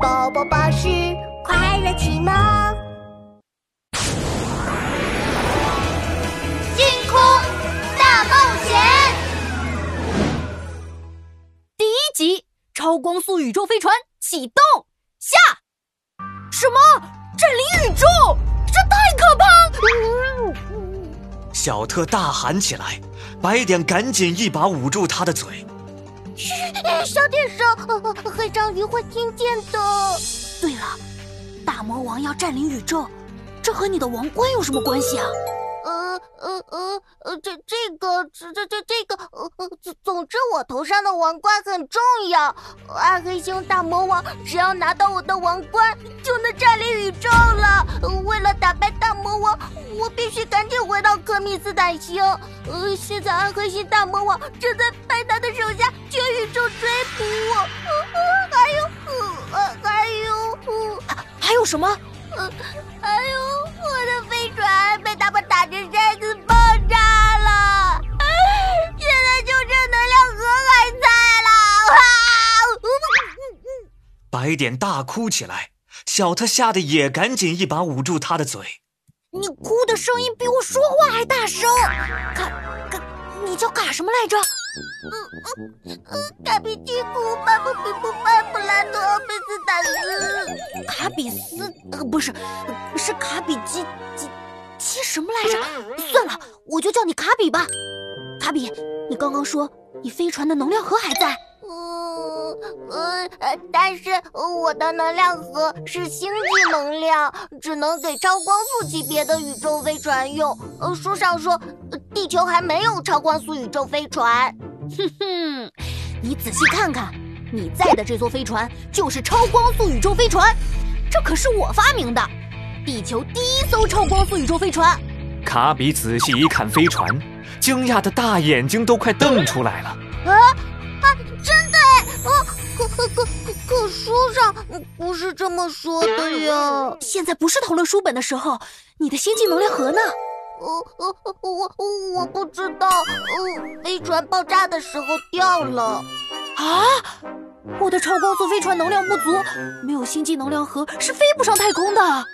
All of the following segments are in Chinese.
宝宝巴士快乐启蒙，星空大冒险第一集：超光速宇宙飞船启动下。什么？占领宇宙？这太可怕！小特大喊起来，白点！赶紧一把捂住他的嘴。嘘，小点声，黑章鱼会听见的。对了，大魔王要占领宇宙，这和你的王冠有什么关系啊？呃呃呃呃，这这个这这这这个呃呃，总总之我头上的王冠很重要。暗黑星大魔王只要拿到我的王冠，就能占领宇宙了。为了打败大魔王，我必须赶紧回到科密斯坦星。呃，现在暗黑星大魔王正在派他的手下全宇宙追捕我。还有，呃，还有，还有什么？呃，还有白点大哭起来，小特吓得也赶紧一把捂住他的嘴。你哭的声音比我说话还大声。卡卡，你叫卡什么来着？嗯嗯嗯，卡比基库巴布比布巴布拉多贝斯塔斯。卡比斯呃不是，是卡比基基基什么来着？算了，我就叫你卡比吧。卡比，你刚刚说你飞船的能量核还在？嗯呃，但是我的能量盒是星际能量，只能给超光速级别的宇宙飞船用。呃，书上说地球还没有超光速宇宙飞船。哼哼，你仔细看看，你在的这艘飞船就是超光速宇宙飞船，这可是我发明的，地球第一艘超光速宇宙飞船。卡比仔细一看飞船，惊讶的大眼睛都快瞪出来了。啊啊，真的哎！啊，可可可可书上不是这么说的呀。现在不是讨论书本的时候，你的星际能量盒呢？呃呃，我我不知道。呃，飞船爆炸的时候掉了。啊！我的超光速飞船能量不足，没有星际能量盒是飞不上太空的。啊，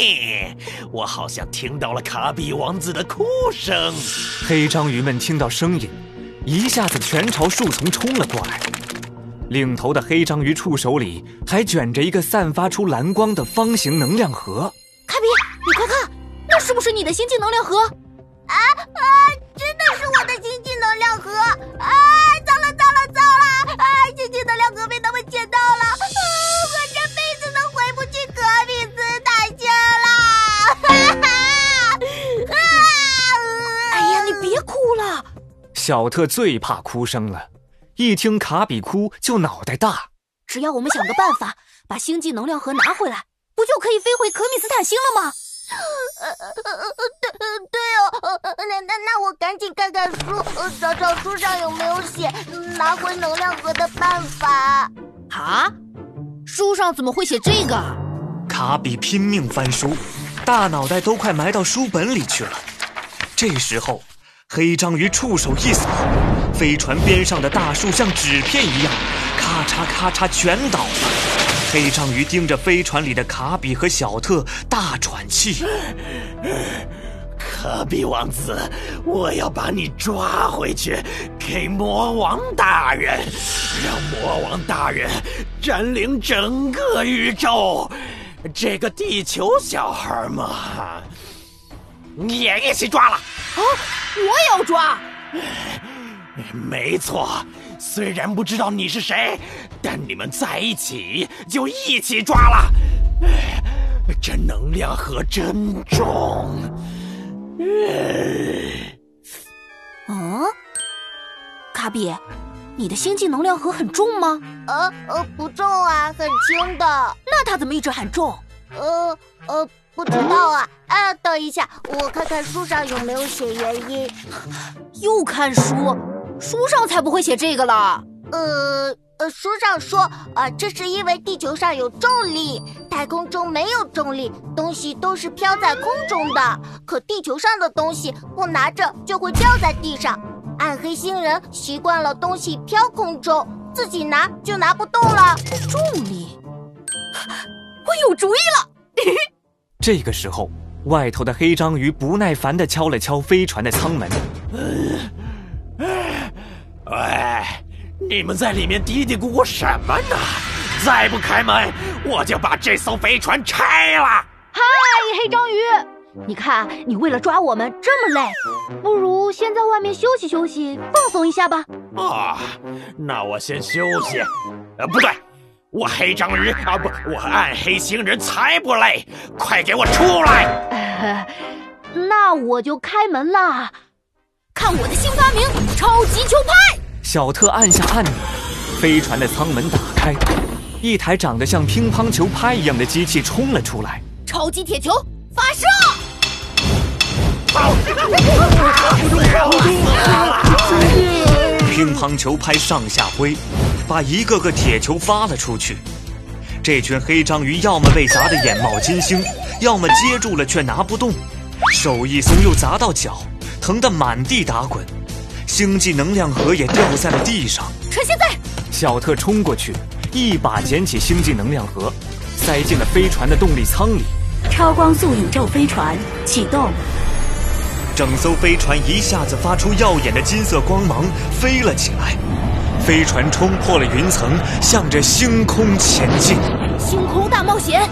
嘿，我好像听到了卡比王子的哭声。黑章鱼们听到声音。一下子全朝树丛冲了过来，领头的黑章鱼触手里还卷着一个散发出蓝光的方形能量盒。卡比，你快看，那是不是你的星际能量盒？啊啊！真的是我的星际能量盒！啊，糟了糟了糟了！啊，星际能量盒被他们捡小特最怕哭声了，一听卡比哭就脑袋大。只要我们想个办法把星际能量盒拿回来，不就可以飞回可米斯坦星了吗？呃呃呃，对对哦，那那那我赶紧看看书，找找书上有没有写拿回能量盒的办法。啊？书上怎么会写这个？卡比拼命翻书，大脑袋都快埋到书本里去了。这时候。黑章鱼触手一扫，飞船边上的大树像纸片一样，咔嚓咔嚓全倒了。黑章鱼盯着飞船里的卡比和小特，大喘气。卡比王子，我要把你抓回去，给魔王大人，让魔王大人占领整个宇宙。这个地球小孩嘛，也一起抓了。啊！我也要抓。没错，虽然不知道你是谁，但你们在一起就一起抓了。这能量盒真重。嗯，卡比，你的星际能量盒很重吗？呃呃，不重啊，很轻的。那它怎么一直喊重？呃呃。不知道啊啊！等一下，我看看书上有没有写原因。又看书，书上才不会写这个了。呃呃，书上说，呃，这是因为地球上有重力，太空中没有重力，东西都是飘在空中的。可地球上的东西不拿着就会掉在地上。暗黑星人习惯了东西飘空中，自己拿就拿不动了。重力，我有主意了。这个时候，外头的黑章鱼不耐烦地敲了敲飞船的舱门。喂，你们在里面嘀嘀咕咕什么呢？再不开门，我就把这艘飞船拆了！嗨，黑章鱼，你看你为了抓我们这么累，不如先在外面休息休息，放松一下吧。啊，那我先休息。呃，不对。我黑章鱼啊不，我暗黑星人才不累！快给我出来！那我就开门啦！看我的新发明——超级球拍！小特按下按钮，飞船的舱门打开，一台长得像乒乓球拍一样的机器冲了出来。超级铁球发射！乒乓球拍上下挥。把一个个铁球发了出去，这群黑章鱼要么被砸得眼冒金星，要么接住了却拿不动，手一松又砸到脚，疼得满地打滚。星际能量盒也掉在了地上。趁现在，小特冲过去，一把捡起星际能量盒，塞进了飞船的动力舱里。超光速宇宙飞船启动，整艘飞船一下子发出耀眼的金色光芒，飞了起来。飞船冲破了云层，向着星空前进。星空大冒险